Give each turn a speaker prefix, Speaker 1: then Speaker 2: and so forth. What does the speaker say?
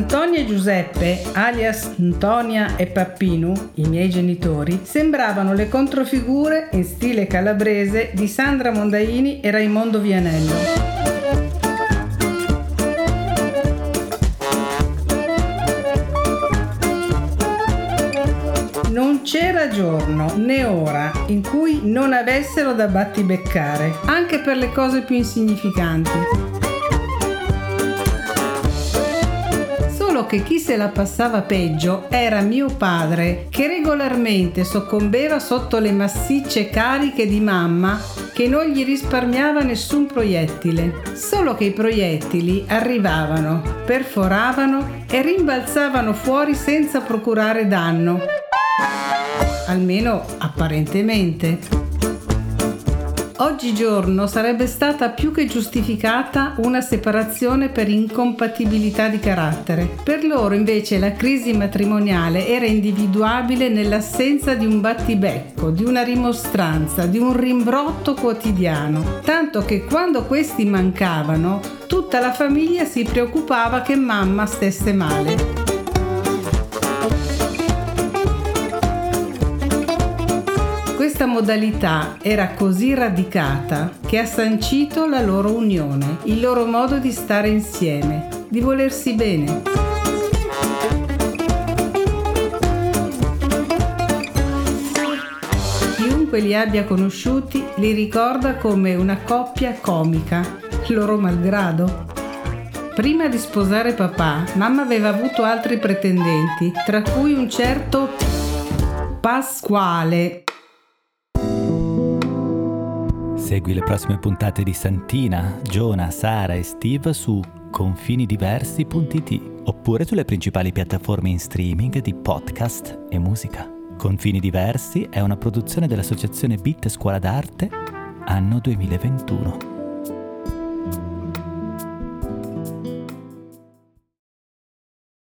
Speaker 1: Antonia e Giuseppe, alias Antonia e Pappinu, i miei genitori, sembravano le controfigure in stile calabrese di Sandra Mondaini e Raimondo Vianello. Non c'era giorno né ora in cui non avessero da battibeccare, anche per le cose più insignificanti. Che chi se la passava peggio era mio padre, che regolarmente soccombeva sotto le massicce cariche di mamma che non gli risparmiava nessun proiettile. Solo che i proiettili arrivavano, perforavano e rimbalzavano fuori senza procurare danno. Almeno apparentemente. Oggigiorno sarebbe stata più che giustificata una separazione per incompatibilità di carattere. Per loro invece la crisi matrimoniale era individuabile nell'assenza di un battibecco, di una rimostranza, di un rimbrotto quotidiano, tanto che quando questi mancavano tutta la famiglia si preoccupava che mamma stesse male. Questa modalità era così radicata che ha sancito la loro unione, il loro modo di stare insieme, di volersi bene. Chiunque li abbia conosciuti li ricorda come una coppia comica, loro malgrado. Prima di sposare papà, mamma aveva avuto altri pretendenti, tra cui un certo Pasquale,
Speaker 2: Segui le prossime puntate di Santina, Giona, Sara e Steve su confinidiversi.it oppure sulle principali piattaforme in streaming di podcast e musica. Confini Diversi è una produzione dell'associazione Bit Scuola d'Arte anno 2021.